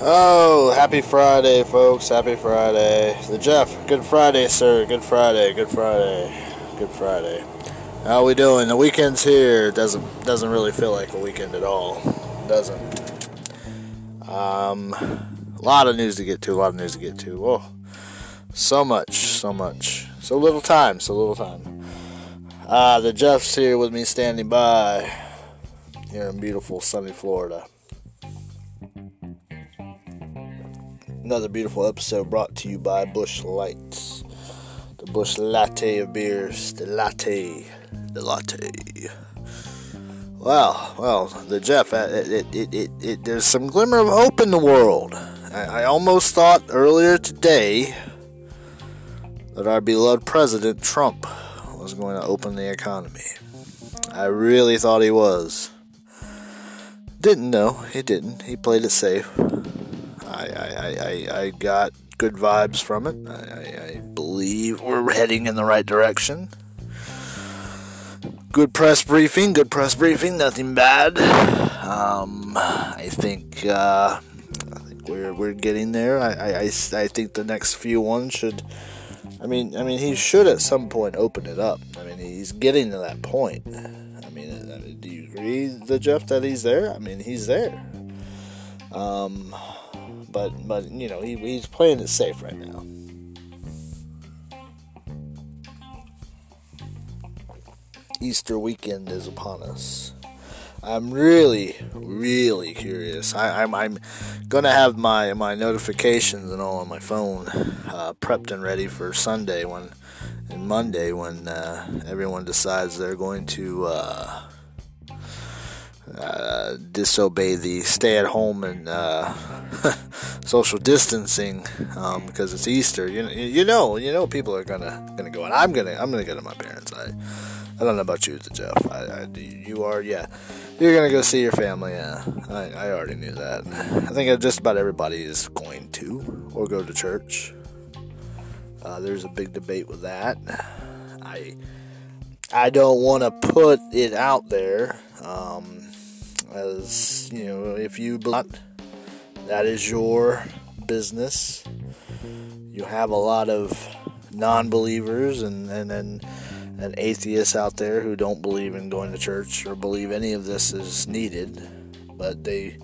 Oh, happy Friday, folks. Happy Friday. The Jeff, good Friday, sir. Good Friday. Good Friday. Good Friday. How we doing? The weekend's here. Doesn't doesn't really feel like a weekend at all. Doesn't. Um, a lot of news to get to. A lot of news to get to. Oh, so much, so much, so little time, so little time. Uh, the Jeff's here with me, standing by here in beautiful sunny Florida. Another beautiful episode brought to you by Busch Lights. The Busch Latte of beers. The latte. The latte. Well, well, the Jeff, uh, it, it, it, it, there's some glimmer of hope in the world. I, I almost thought earlier today that our beloved President Trump was going to open the economy. I really thought he was. Didn't know. He didn't. He played it safe. I, I, I, I got good vibes from it. I, I believe we're heading in the right direction. Good press briefing, good press briefing, nothing bad. Um, I think uh, I think we're we're getting there. I, I, I, I think the next few ones should. I mean, I mean, he should at some point open it up. I mean, he's getting to that point. I mean, do you agree, the Jeff, that he's there? I mean, he's there. Um, but but you know he, he's playing it safe right now. Easter weekend is upon us. I'm really, really curious. I, am I'm, I'm gonna have my my notifications and all on my phone uh, prepped and ready for Sunday when and Monday when uh, everyone decides they're going to uh, uh, disobey the stay at home and uh, social distancing um, because it's Easter. You you know, you know, people are gonna gonna go, and I'm gonna I'm gonna go to my parents. I I don't know about you, Jeff. I, I you are yeah. You're gonna go see your family. Yeah, I, I already knew that. I think just about everybody is going to or go to church. Uh, there's a big debate with that. I I don't want to put it out there. Um, as you know, if you believe that is your business. You have a lot of non-believers and and and, and atheists out there who don't believe in going to church or believe any of this is needed, but they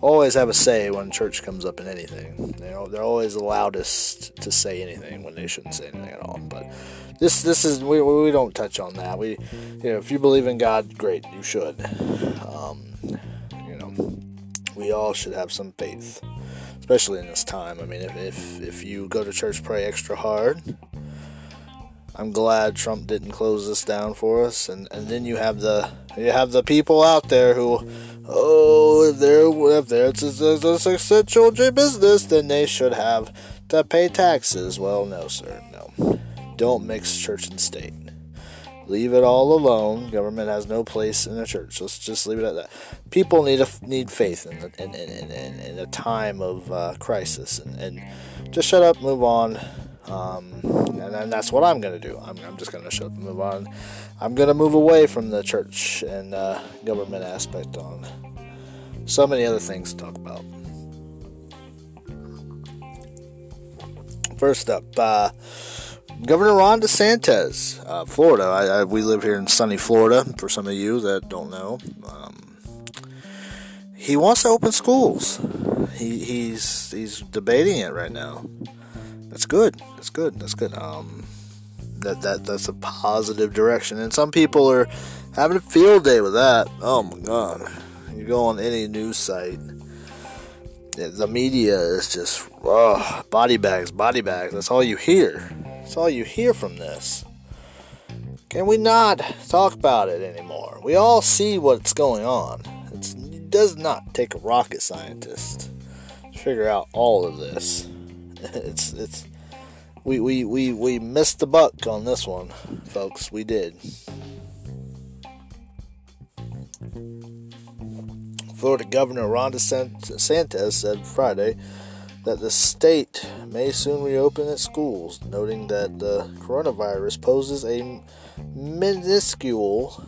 always have a say when church comes up in anything. You know, they're always the loudest to say anything when they shouldn't say anything at all. But this this is we, we don't touch on that. We you know if you believe in God, great, you should. Um, we all should have some faith, especially in this time. I mean, if, if, if you go to church, pray extra hard. I'm glad Trump didn't close this down for us, and, and then you have the you have the people out there who, oh, if they're if they're a, a essential business, then they should have to pay taxes. Well, no, sir, no. Don't mix church and state. Leave it all alone. Government has no place in the church. Let's just leave it at that. People need a, need faith in, in, in, in, in, a time of uh, crisis, and, and just shut up, move on. Um, and, that's what I'm going to do. I'm, I'm just going to shut move on. I'm going to move away from the church and uh, government aspect on so many other things to talk about. First up, uh, Governor Ron DeSantis, uh, Florida. I, I, we live here in sunny Florida. For some of you that don't know, um, he wants to open schools. He, he's he's debating it right now. That's good. That's good. That's good. Um, that that that's a positive direction. And some people are having a field day with that. Oh my god! You go on any news site, the media is just oh, body bags, body bags. That's all you hear. That's all you hear from this. Can we not talk about it anymore? We all see what's going on. It's, it does not take a rocket scientist to figure out all of this. It's it's we we we we missed the buck on this one, folks. We did. Florida Governor Ron DeSantis said Friday that the state may soon reopen its schools, noting that the coronavirus poses a minuscule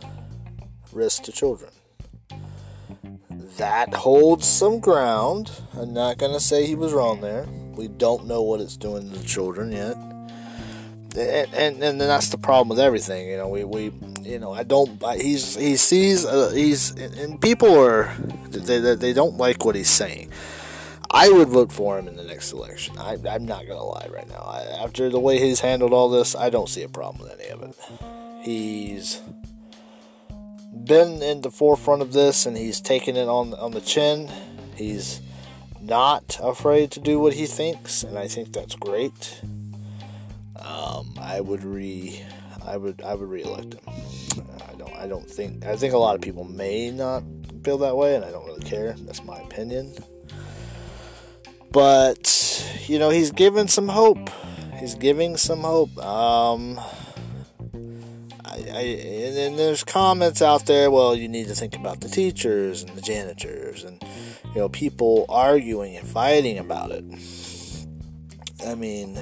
risk to children. That holds some ground. I'm not going to say he was wrong there. We don't know what it's doing to the children yet. And, and, and that's the problem with everything, you know. We, we you know, I don't. He's he sees uh, he's and people are they, they don't like what he's saying. I would vote for him in the next election. I, am not gonna lie right now. I, after the way he's handled all this, I don't see a problem with any of it. He's been in the forefront of this, and he's taken it on on the chin. He's not afraid to do what he thinks, and I think that's great. Um, I would re, I would I would reelect him. I don't I don't think I think a lot of people may not feel that way, and I don't really care. That's my opinion. But, you know, he's giving some hope. He's giving some hope. Um, I, and then there's comments out there, well, you need to think about the teachers and the janitors and, you know, people arguing and fighting about it. I mean,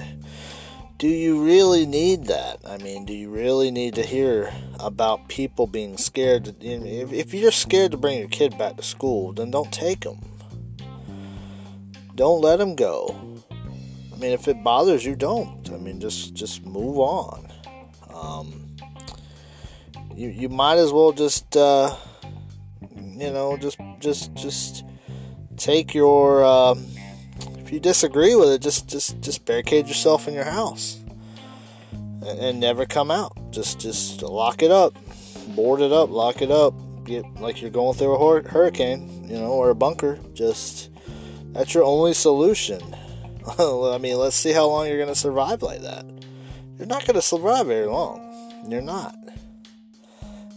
do you really need that? I mean, do you really need to hear about people being scared? To, if, if you're scared to bring your kid back to school, then don't take them. Don't let him go. I mean, if it bothers you, don't. I mean, just just move on. Um, you you might as well just uh, you know just just just take your uh, if you disagree with it, just just just barricade yourself in your house and, and never come out. Just just lock it up, board it up, lock it up. Get like you're going through a hurricane, you know, or a bunker. Just that's your only solution. I mean, let's see how long you're going to survive like that. You're not going to survive very long. You're not.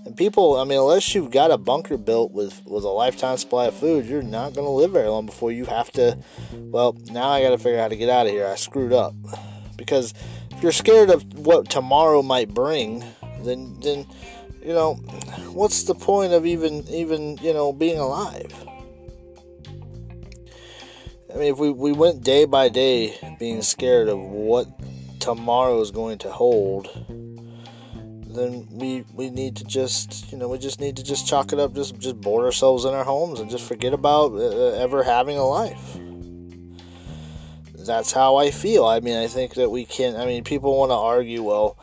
And people, I mean, unless you've got a bunker built with, with a lifetime supply of food, you're not going to live very long before you have to. Well, now I got to figure out how to get out of here. I screwed up. Because if you're scared of what tomorrow might bring, then, then you know, what's the point of even, even you know, being alive? I mean, if we, we went day by day being scared of what tomorrow is going to hold, then we we need to just you know we just need to just chalk it up, just just board ourselves in our homes and just forget about uh, uh, ever having a life. That's how I feel. I mean, I think that we can. I mean, people want to argue, well,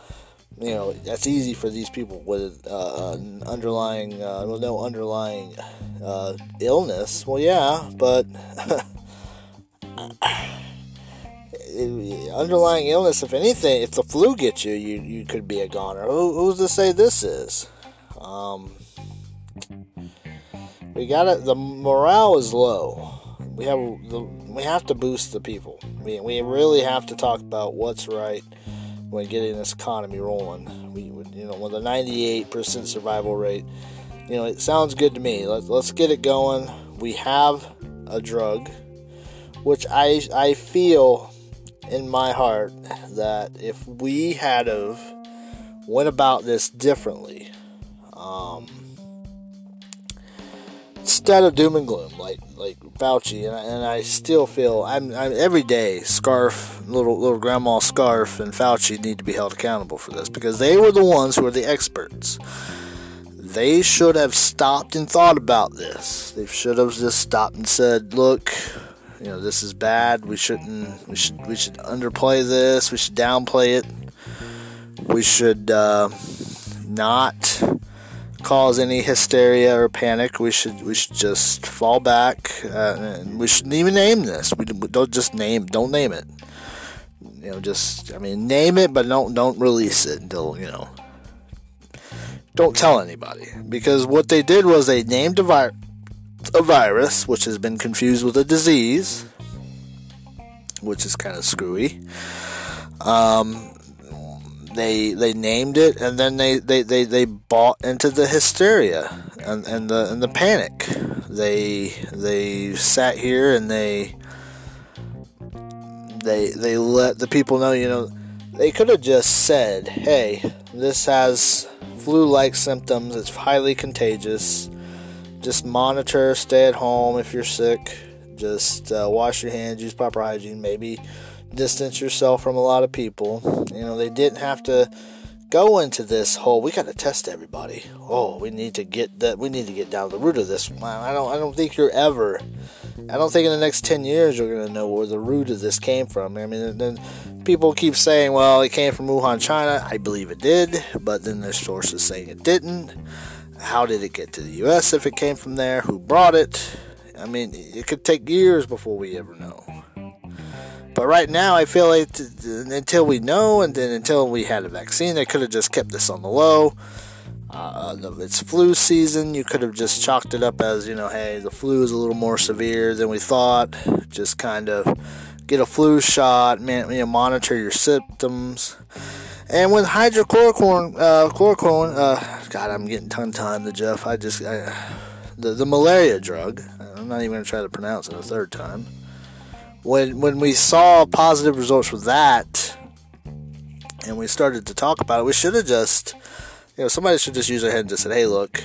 you know, that's easy for these people with uh, underlying, uh, well, no underlying uh, illness. Well, yeah, but. underlying illness, if anything, if the flu gets you, you, you could be a goner. Who, who's to say this is? Um, we got it. The morale is low. We have the, we have to boost the people. We, we really have to talk about what's right when getting this economy rolling. We you know with a 98% survival rate, you know it sounds good to me. Let's let's get it going. We have a drug which I I feel in my heart that if we had of went about this differently, um, instead of doom and gloom like like Fauci, and I, and I still feel I'm, I'm every day Scarf, little little grandma Scarf, and Fauci need to be held accountable for this because they were the ones who are the experts. They should have stopped and thought about this. They should have just stopped and said, "Look, you know this is bad. We shouldn't. We should. We should underplay this. We should downplay it. We should uh, not cause any hysteria or panic. We should. We should just fall back. Uh, and we shouldn't even name this. We don't just name. Don't name it. You know, just I mean, name it, but don't don't release it until you know. Don't tell anybody because what they did was they named a virus a virus, which has been confused with a disease, which is kind of screwy. Um, they they named it, and then they, they, they, they bought into the hysteria and, and the and the panic. They they sat here and they they they let the people know. You know, they could have just said, "Hey, this has flu-like symptoms. It's highly contagious." Just monitor, stay at home if you're sick. Just uh, wash your hands, use proper hygiene, maybe distance yourself from a lot of people. You know, they didn't have to go into this whole we got to test everybody. Oh, we need to get that. We need to get down to the root of this. I don't. I don't think you're ever. I don't think in the next ten years you're gonna know where the root of this came from. I mean, then people keep saying, well, it came from Wuhan, China. I believe it did, but then there's sources saying it didn't. How did it get to the U.S. if it came from there? Who brought it? I mean, it could take years before we ever know. But right now, I feel like t- until we know, and then until we had a vaccine, they could have just kept this on the low. Uh, it's flu season. You could have just chalked it up as, you know, hey, the flu is a little more severe than we thought. Just kind of get a flu shot, man, you know, monitor your symptoms. And with hydrochloroquine, uh, chloroquine, uh, God, I'm getting tongue-tied, the Jeff. I just, I, the, the malaria drug. I'm not even going to try to pronounce it a third time when when we saw positive results with that and we started to talk about it, we should have just you know, somebody should just use their head and just said, Hey look,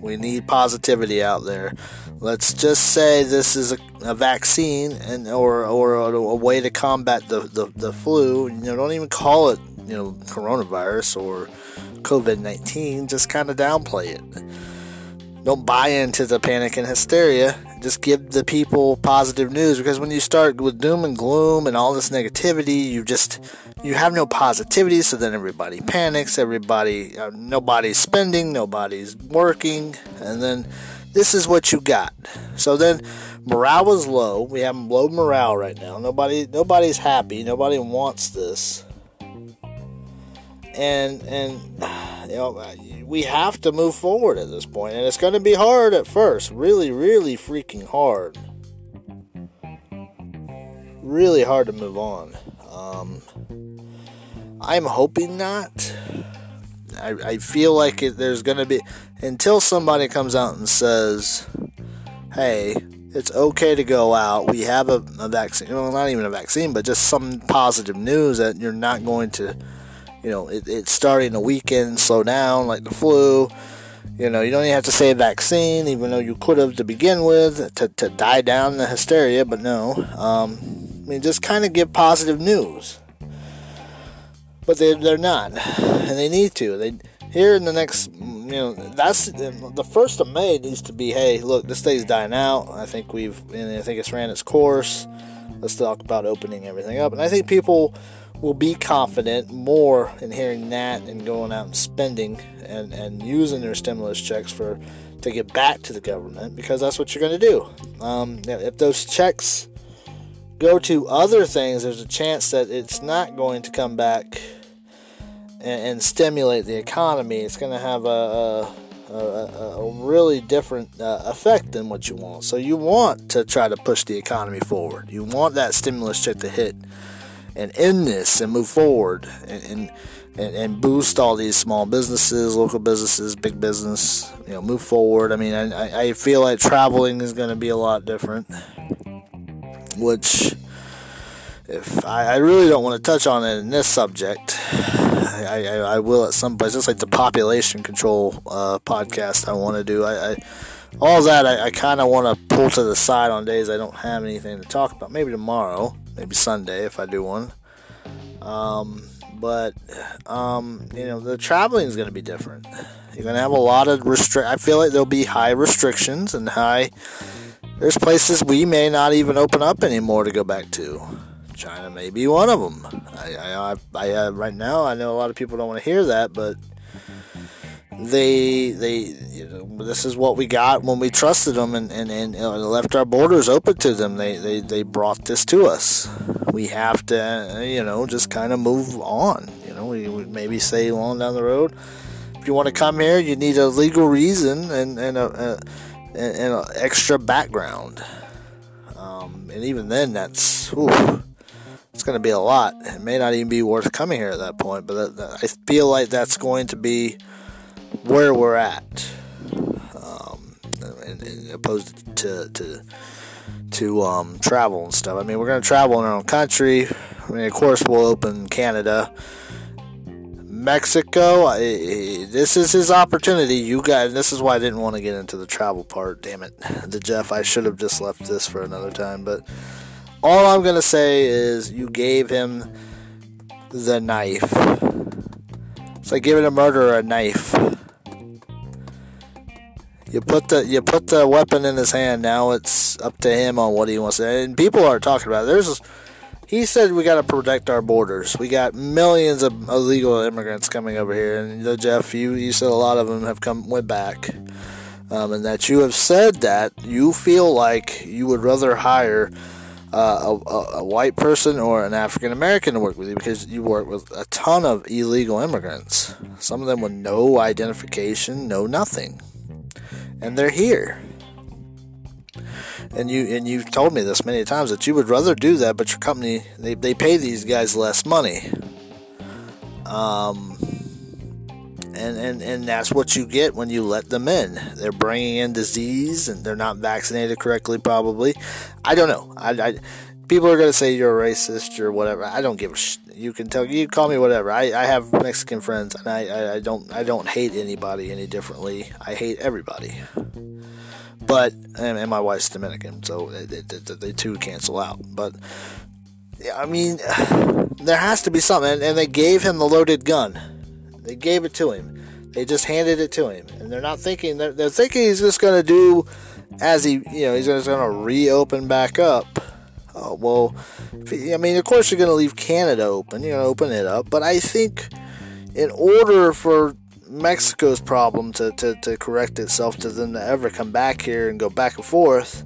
we need positivity out there. Let's just say this is a, a vaccine and or or a, a way to combat the, the, the flu. You know, don't even call it, you know, coronavirus or COVID nineteen, just kinda downplay it. Don't buy into the panic and hysteria. Just give the people positive news because when you start with doom and gloom and all this negativity you just you have no positivity so then everybody panics everybody uh, nobody's spending nobody's working and then this is what you got. So then morale was low. We have low morale right now. Nobody nobody's happy. Nobody wants this and and you know we have to move forward at this point, and it's going to be hard at first. Really, really freaking hard. Really hard to move on. Um, I'm hoping not. I, I feel like it, there's going to be until somebody comes out and says, "Hey, it's okay to go out. We have a, a vaccine. Well, not even a vaccine, but just some positive news that you're not going to." You know, it, it's starting to weaken, slow down like the flu. You know, you don't even have to say vaccine, even though you could have to begin with to, to die down the hysteria, but no. Um, I mean, just kind of give positive news. But they, they're not, and they need to. They here in the next, you know, that's the first of May needs to be. Hey, look, this day's dying out. I think we've, and I think it's ran its course. Let's talk about opening everything up, and I think people will be confident more in hearing that and going out and spending and, and using their stimulus checks for to get back to the government because that's what you're going to do. Um, if those checks go to other things, there's a chance that it's not going to come back and, and stimulate the economy. It's going to have a, a, a, a really different uh, effect than what you want. So you want to try to push the economy forward. You want that stimulus check to hit and end this and move forward and, and, and boost all these small businesses, local businesses, big business, you know, move forward. I mean, I, I feel like traveling is going to be a lot different, which if I, I really don't want to touch on it in this subject, I, I, I will at some point. Just like the population control uh, podcast I want to do. I, I all that I, I kind of want to pull to the side on days I don't have anything to talk about. Maybe tomorrow maybe Sunday if I do one. Um, but um, you know, the traveling is going to be different. You're going to have a lot of restrict. I feel like there'll be high restrictions and high. There's places we may not even open up anymore to go back to. China may be one of them. I, I, I, I uh, right now I know a lot of people don't want to hear that, but they they you know, this is what we got when we trusted them and, and, and uh, left our borders open to them. They, they they brought this to us. We have to uh, you know just kind of move on you know we, maybe say along down the road. If you want to come here you need a legal reason and and a, a and, and a extra background. Um, and even then that's it's going to be a lot. It may not even be worth coming here at that point but that, that, I feel like that's going to be where we're at, um, and, and opposed to to to um, travel and stuff. I mean, we're to travel in our own country. I mean, of course, we'll open Canada. Mexico, I, this is his opportunity. You guys, this is why I didn't want to get into the travel part. Damn it, the Jeff. I should have just left this for another time. But all I'm gonna say is, you gave him the knife It's like giving a murderer a knife. You put the you put the weapon in his hand. Now it's up to him on what he wants. To, and people are talking about. It. There's, he said we got to protect our borders. We got millions of illegal immigrants coming over here, and Jeff, you you said a lot of them have come went back, um, and that you have said that you feel like you would rather hire. Uh, a, a, white person or an African American to work with you because you work with a ton of illegal immigrants. Some of them with no identification, no nothing and they're here. And you and you've told me this many times that you would rather do that, but your company they, they pay these guys less money. Um, and, and and that's what you get when you let them in. They're bringing in disease, and they're not vaccinated correctly. Probably, I don't know. I, I people are gonna say you're a racist or whatever. I don't give a sh- you can tell you call me whatever. I, I have Mexican friends and I, I, I don't I don't hate anybody any differently. I hate everybody. But and, and my wife's Dominican, so they, they, they, they two cancel out. But I mean, there has to be something. And, and they gave him the loaded gun. They gave it to him. They just handed it to him, and they're not thinking. They're, they're thinking he's just going to do as he, you know, he's just going to reopen back up Oh, well, I mean, of course, you're going to leave Canada open. You're going to open it up. But I think in order for Mexico's problem to, to, to correct itself to them to ever come back here and go back and forth,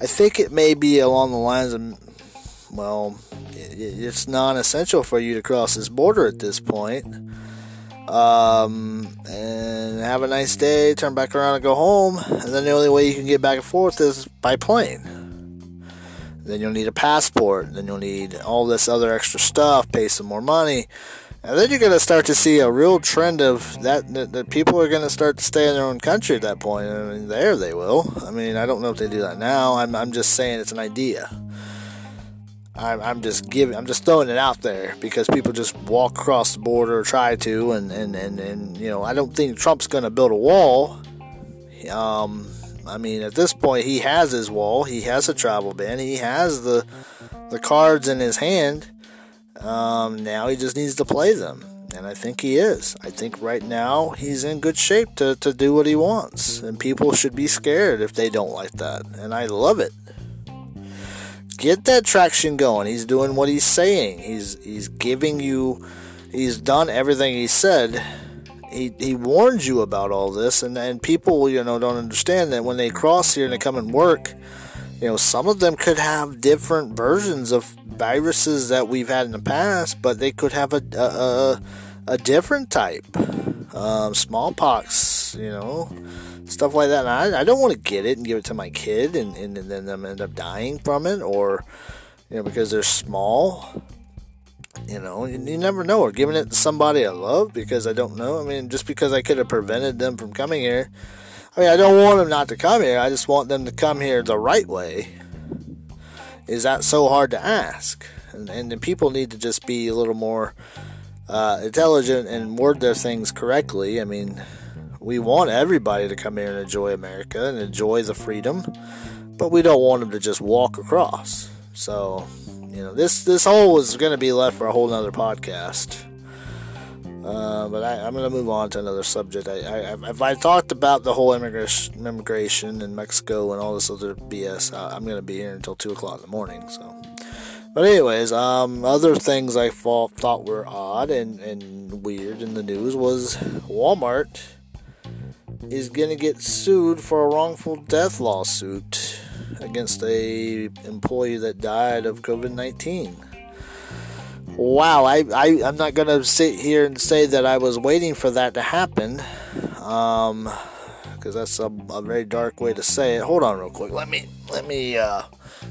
I think it may be along the lines of, well, it's non essential for you to cross this border at this point. Um, and have a nice day, turn back around and go home. And then the only way you can get back and forth is by plane. Then you'll need a passport. Then you'll need all this other extra stuff, pay some more money. And then you're going to start to see a real trend of that, that, that people are going to start to stay in their own country at that point. I mean, there they will. I mean, I don't know if they do that now. I'm, I'm just saying it's an idea. I'm, I'm just giving, I'm just throwing it out there because people just walk across the border or try to, and, and, and, and you know, I don't think Trump's going to build a wall. Um, I mean, at this point, he has his wall, he has a travel ban, he has the the cards in his hand. Um, now he just needs to play them, and I think he is. I think right now he's in good shape to, to do what he wants, and people should be scared if they don't like that, and I love it. Get that traction going. He's doing what he's saying. He's he's giving you. He's done everything he said he, he warns you about all this, and, and people, you know, don't understand that when they cross here and they come and work, you know, some of them could have different versions of viruses that we've had in the past, but they could have a, a, a different type. Um, smallpox, you know, stuff like that. And I, I don't want to get it and give it to my kid and, and, and then them end up dying from it or, you know, because they're small. You know, you, you never know. Or giving it to somebody I love because I don't know. I mean, just because I could have prevented them from coming here. I mean, I don't want them not to come here. I just want them to come here the right way. Is that so hard to ask? And, and the people need to just be a little more uh, intelligent and word their things correctly. I mean, we want everybody to come here and enjoy America and enjoy the freedom, but we don't want them to just walk across. So you know, this this whole is going to be left for a whole nother podcast. Uh, but I, am going to move on to another subject. I, I, if I talked about the whole immigration, immigration in Mexico and all this other BS, I, am going to be here until two o'clock in the morning. So, but anyways, um, other things I thought were odd and, and weird in the news was Walmart is going to get sued for a wrongful death lawsuit against a employee that died of COVID-19. Wow, I, I I'm not gonna sit here and say that I was waiting for that to happen, um, because that's a, a very dark way to say it. Hold on, real quick. Let me let me uh,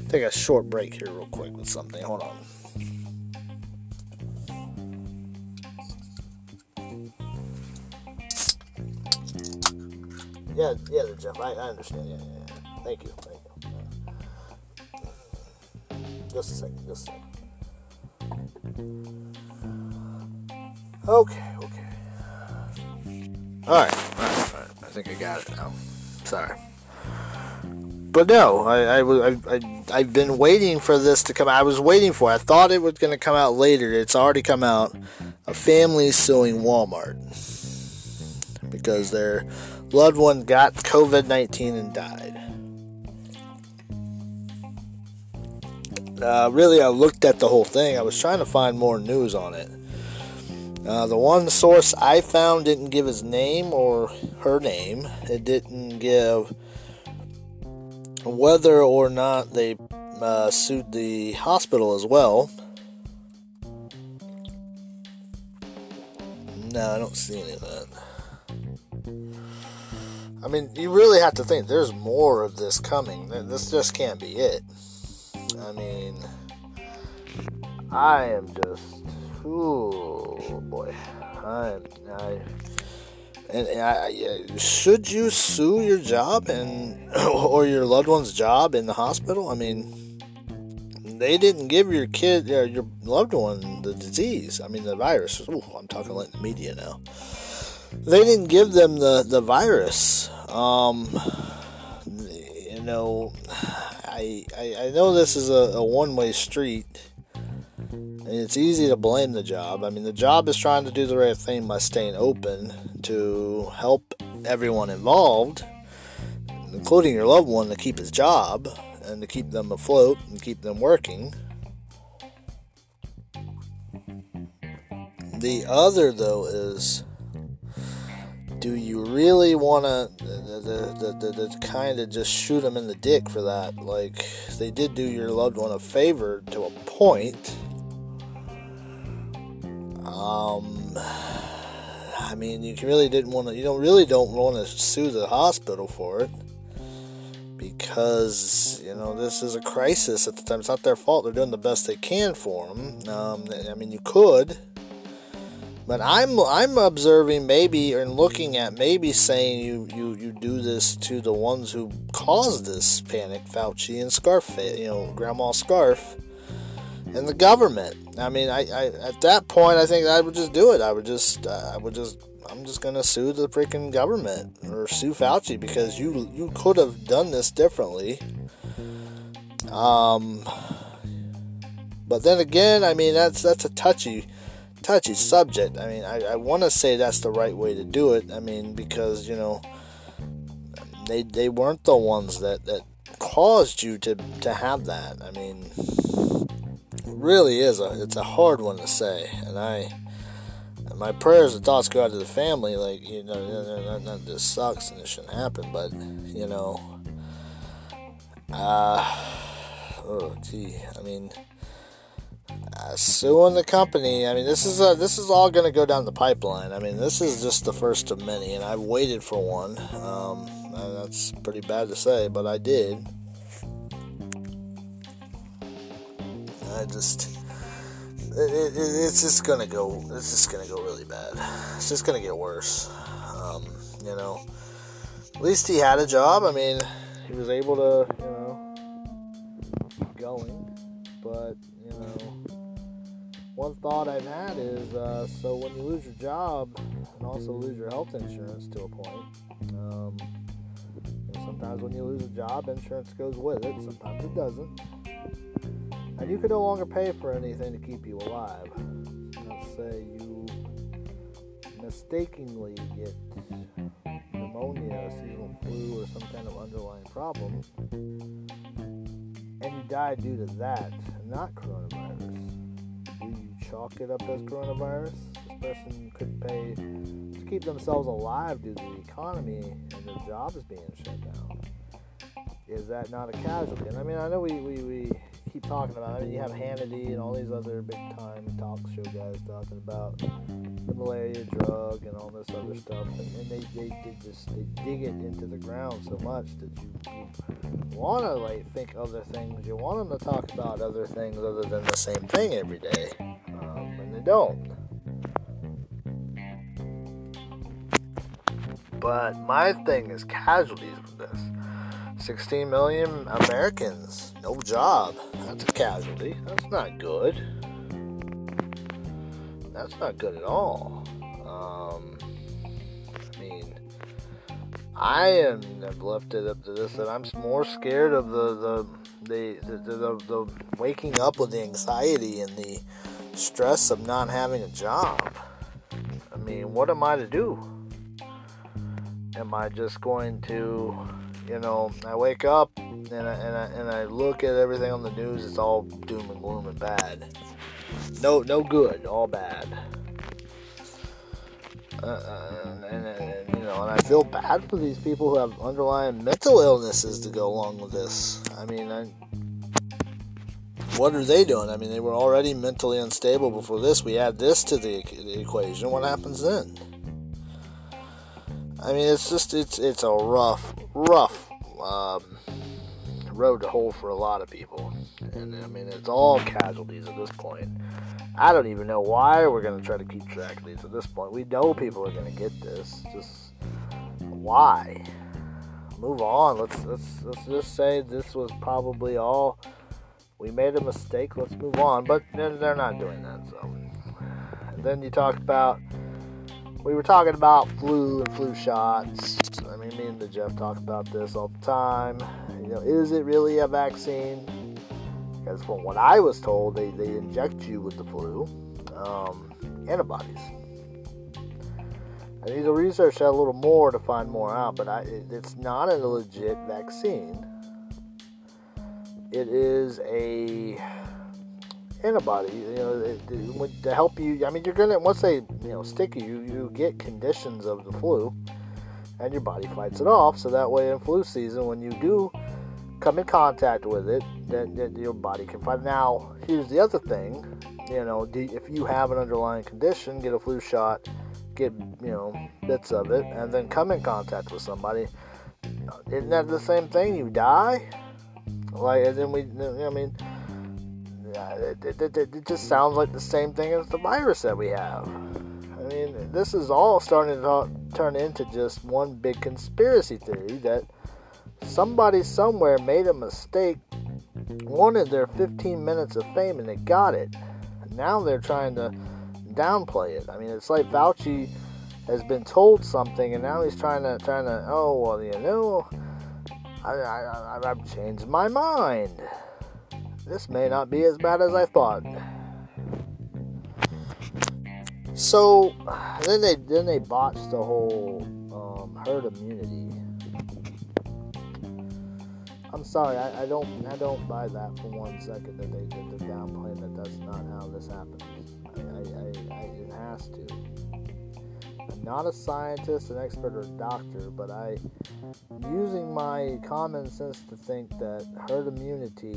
take a short break here, real quick, with something. Hold on. Yeah, yeah, Jeff. I, I understand. Yeah, yeah, yeah. Thank you. Thank you. Just a second, just a second. Okay, okay. Alright, alright, alright. I think I got it now. Sorry. but no, I, I, I, I've been waiting for this to come out. I was waiting for it. I thought it was going to come out later. It's already come out. A family suing Walmart because their loved one got COVID 19 and died. Uh, really, I looked at the whole thing. I was trying to find more news on it. Uh, the one source I found didn't give his name or her name. It didn't give whether or not they uh, sued the hospital as well. No, I don't see any of that. I mean, you really have to think there's more of this coming. This just can't be it. I mean, I am just, oh boy, I, I, and I, should you sue your job and or your loved one's job in the hospital? I mean, they didn't give your kid, uh, your loved one, the disease. I mean, the virus. Ooh, I'm talking like the media now they didn't give them the the virus. Um, you know, I, I, I know this is a, a one way street. And it's easy to blame the job. I mean, the job is trying to do the right thing by staying open to help everyone involved, including your loved one, to keep his job and to keep them afloat and keep them working. The other, though, is do you really want to the, the, the, the, kind of just shoot them in the dick for that? Like, they did do your loved one a favor to a point. Um, I mean, you really didn't want to, you don't really don't want to sue the hospital for it because, you know, this is a crisis at the time. It's not their fault. They're doing the best they can for them. Um, I mean, you could but I'm I'm observing maybe and looking at maybe saying you, you, you do this to the ones who caused this panic, Fauci and Scarf, you know, Grandma Scarf, and the government. I mean, I, I at that point I think I would just do it. I would just uh, I would just I'm just gonna sue the freaking government or sue Fauci because you you could have done this differently. Um, but then again, I mean that's that's a touchy touchy subject. I mean, I, I want to say that's the right way to do it. I mean, because, you know, they, they weren't the ones that, that caused you to, to have that. I mean, really is a, it's a hard one to say. And I, my prayers and thoughts go out to the family. Like, you know, this sucks and this shouldn't happen, but, you know, uh, oh, gee, I mean, uh, suing the company. I mean, this is a, this is all going to go down the pipeline. I mean, this is just the first of many, and I've waited for one. Um, that's pretty bad to say, but I did. I just. It, it, it's just gonna go. It's just gonna go really bad. It's just gonna get worse. Um, you know. At least he had a job. I mean, he was able to, you know, keep going. But you know, one thought I've had is uh, so when you lose your job and also lose your health insurance to a point, um, sometimes when you lose a job, insurance goes with it, sometimes it doesn't. And you can no longer pay for anything to keep you alive. Let's say you mistakenly get pneumonia, seasonal flu, or some kind of underlying problem, and you die due to that, not coronavirus chalk it up as coronavirus. This person could pay to keep themselves alive due to the economy and their jobs being shut down. Is that not a casualty? And I mean, I know we, we, we keep talking about. I mean, you have Hannity and all these other big time talk show guys talking about the malaria drug and all this other stuff, and, and they, they, they just they dig it into the ground so much that you, you want to like think other things. You want them to talk about other things other than the same thing every day, um, and they don't. But my thing is casualties with this. 16 million Americans, no job. That's a casualty. That's not good. That's not good at all. Um, I mean, I am left it up to this that I'm more scared of the the the the, the, the, the waking up with the anxiety and the stress of not having a job. I mean, what am I to do? Am I just going to, you know, I wake up and I, and I, and I look at everything on the news, it's all doom and gloom and bad. No, no good, all bad. Uh, uh and, and, you know, and I feel bad for these people who have underlying mental illnesses to go along with this. I mean, I, what are they doing? I mean, they were already mentally unstable before this. We add this to the, the equation. What happens then? I mean, it's just it's it's a rough, rough um, road to hoe for a lot of people, and I mean, it's all casualties at this point. I don't even know why we're to try to keep track of these at this point. We know people are to get this. Just why? Move on. Let's let's let's just say this was probably all. We made a mistake. Let's move on. But they're not doing that. So then you talk about. We were talking about flu and flu shots. I mean, me and the Jeff talk about this all the time. You know, is it really a vaccine? Because from what I was told, they, they inject you with the flu um, antibodies. I need to research that a little more to find more out, but I, it, it's not a legit vaccine. It is a antibody, you know, it, it, to help you. I mean, you're gonna once they you know stick you, you get conditions of the flu, and your body fights it off. So that way, in flu season, when you do come in contact with it, that, that your body can fight. Now, here's the other thing. You know, if you have an underlying condition, get a flu shot, get you know bits of it, and then come in contact with somebody. Isn't that the same thing? You die. Like, and then we. I mean, it, it, it, it just sounds like the same thing as the virus that we have. I mean, this is all starting to talk, turn into just one big conspiracy theory that somebody somewhere made a mistake, wanted their 15 minutes of fame, and they got it. Now they're trying to downplay it. I mean, it's like Fauci has been told something, and now he's trying to trying to. Oh well, you know, I, I, I I've changed my mind. This may not be as bad as I thought. So then they then they botched the whole um, herd immunity I'm sorry, I, I, don't I don't buy that for one second that they that they're downplaying that that's not how this happens. I, I, I, it has to. Not a scientist, an expert, or a doctor, but I using my common sense to think that herd immunity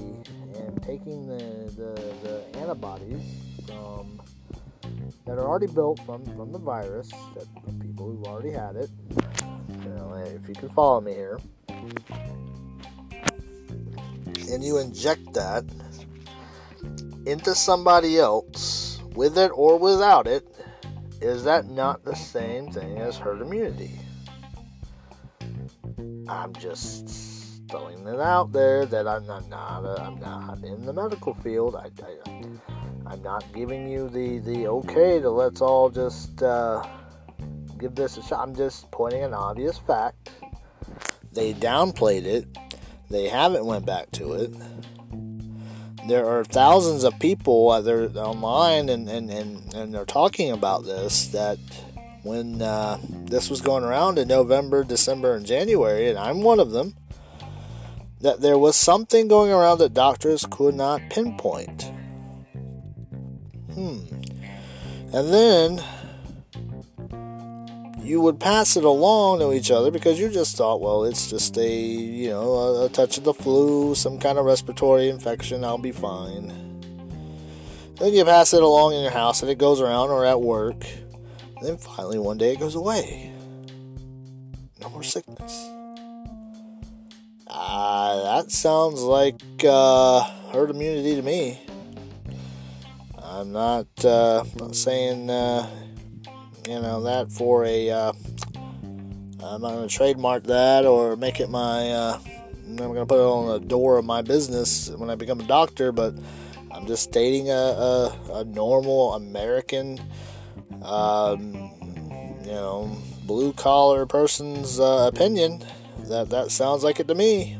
and taking the, the, the antibodies from that are already built from, from the virus, that people who've already had it. You know, if you can follow me here and you inject that into somebody else, with it or without it, is that not the same thing as herd immunity? I'm just throwing it out there that I'm not, not uh, I'm not in the medical field. I, I, am not giving you the, the okay to let's all just uh, give this a shot. I'm just pointing an obvious fact. They downplayed it they haven't went back to it. There are thousands of people either online and, and, and, and they're talking about this that when uh, this was going around in November, December, and January, and I'm one of them, that there was something going around that doctors could not pinpoint. Hmm. And then you would pass it along to each other because you just thought, well, it's just a, you know, a, a touch of the flu, some kind of respiratory infection, I'll be fine. Then you pass it along in your house and it goes around or at work. Then finally one day it goes away. No more sickness. Ah, uh, that sounds like uh, herd immunity to me. I'm not, uh, not saying uh, you know that for a. Uh, I'm not going to trademark that or make it my. Uh, I'm to put it on the door of my business when I become a doctor, but I'm just stating a, a, a normal American, um, you know, blue collar person's uh, opinion. That that sounds like it to me.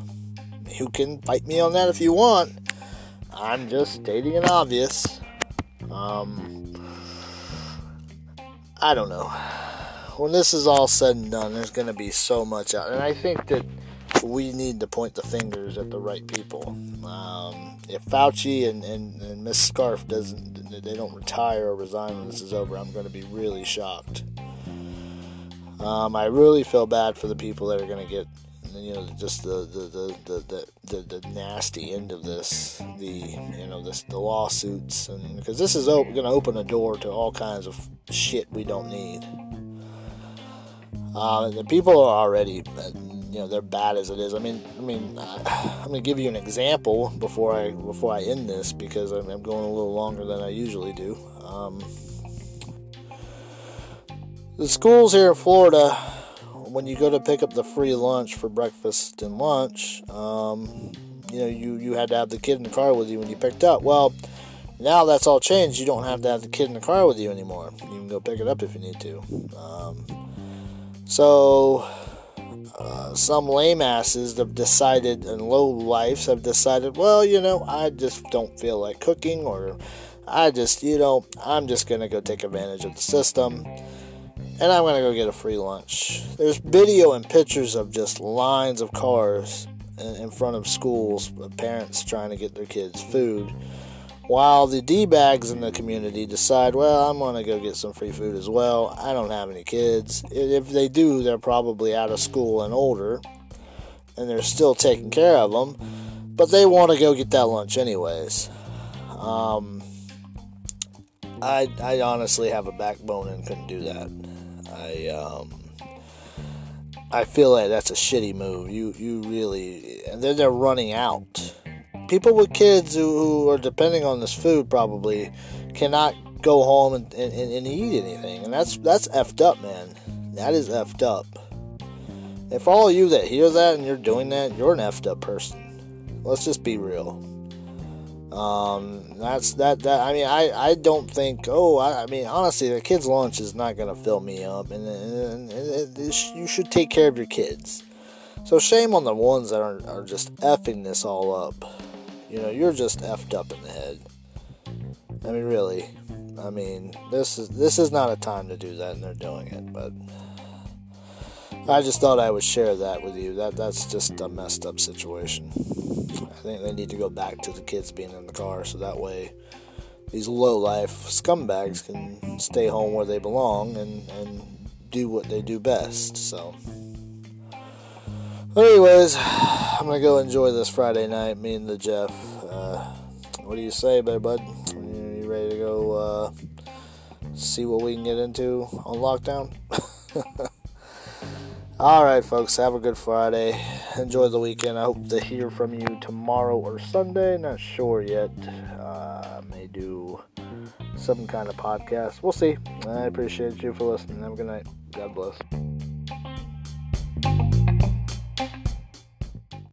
You can fight me on that if you want. I'm just stating an obvious. Um, I don't know. When this is all said and done, there's going to be so much out, and I think that we need to point the fingers at the right people. Um, if Fauci and, and, and Miss Scarf doesn't, they don't retire or resign when this is over, I'm going to be really shocked. Um, I really feel bad for the people that are going to get, you know, just the the, the, the, the, the nasty end of this, the you know, this the lawsuits, and because this is op- going to open a door to all kinds of shit we don't need. Uh, the people are already, you know, they're bad as it is. I mean, I mean, I'm going to give you an example before I before I end this because I'm, I'm going a little longer than I usually do. Um, the schools here in Florida, when you go to pick up the free lunch for breakfast and lunch, um, you know, you, you had to have the kid in the car with you when you picked up. Well, now that's all changed. You don't have to have the kid in the car with you anymore. You can go pick it up if you need to. Um, so, uh, some lame asses have decided, and low lifes have decided, well, you know, I just don't feel like cooking, or I just, you know, I'm just going to go take advantage of the system and I'm gonna go get a free lunch. There's video and pictures of just lines of cars in front of schools, parents trying to get their kids food, while the D bags in the community decide, well, I'm gonna go get some free food as well. I don't have any kids. If they do, they're probably out of school and older, and they're still taking care of them, but they want to go get that lunch anyways. Um, I, I honestly have a backbone and couldn't do that. I um, I feel like that's a shitty move. You you really and then they're running out. People with kids who, who are depending on this food probably cannot go home and, and, and eat anything, and that's that's effed up, man. That is effed up. For all you that hear that and you're doing that, you're an effed up person. Let's just be real. Um, that's that. That I mean, I, I don't think. Oh, I, I mean, honestly, the kids' lunch is not going to fill me up, and, and, and, and you should take care of your kids. So shame on the ones that are, are just effing this all up. You know, you're just effed up in the head. I mean, really. I mean, this is this is not a time to do that, and they're doing it. But I just thought I would share that with you. That that's just a messed up situation. I think they need to go back to the kids being in the car so that way these low life scumbags can stay home where they belong and, and do what they do best. So, anyways, I'm gonna go enjoy this Friday night. Me and the Jeff. Uh, what do you say, bud? You, you ready to go uh, see what we can get into on lockdown? All right, folks, have a good Friday. Enjoy the weekend. I hope to hear from you tomorrow or Sunday. Not sure yet. Uh, may do some kind of podcast. We'll see. I appreciate you for listening. Have a good night. God bless.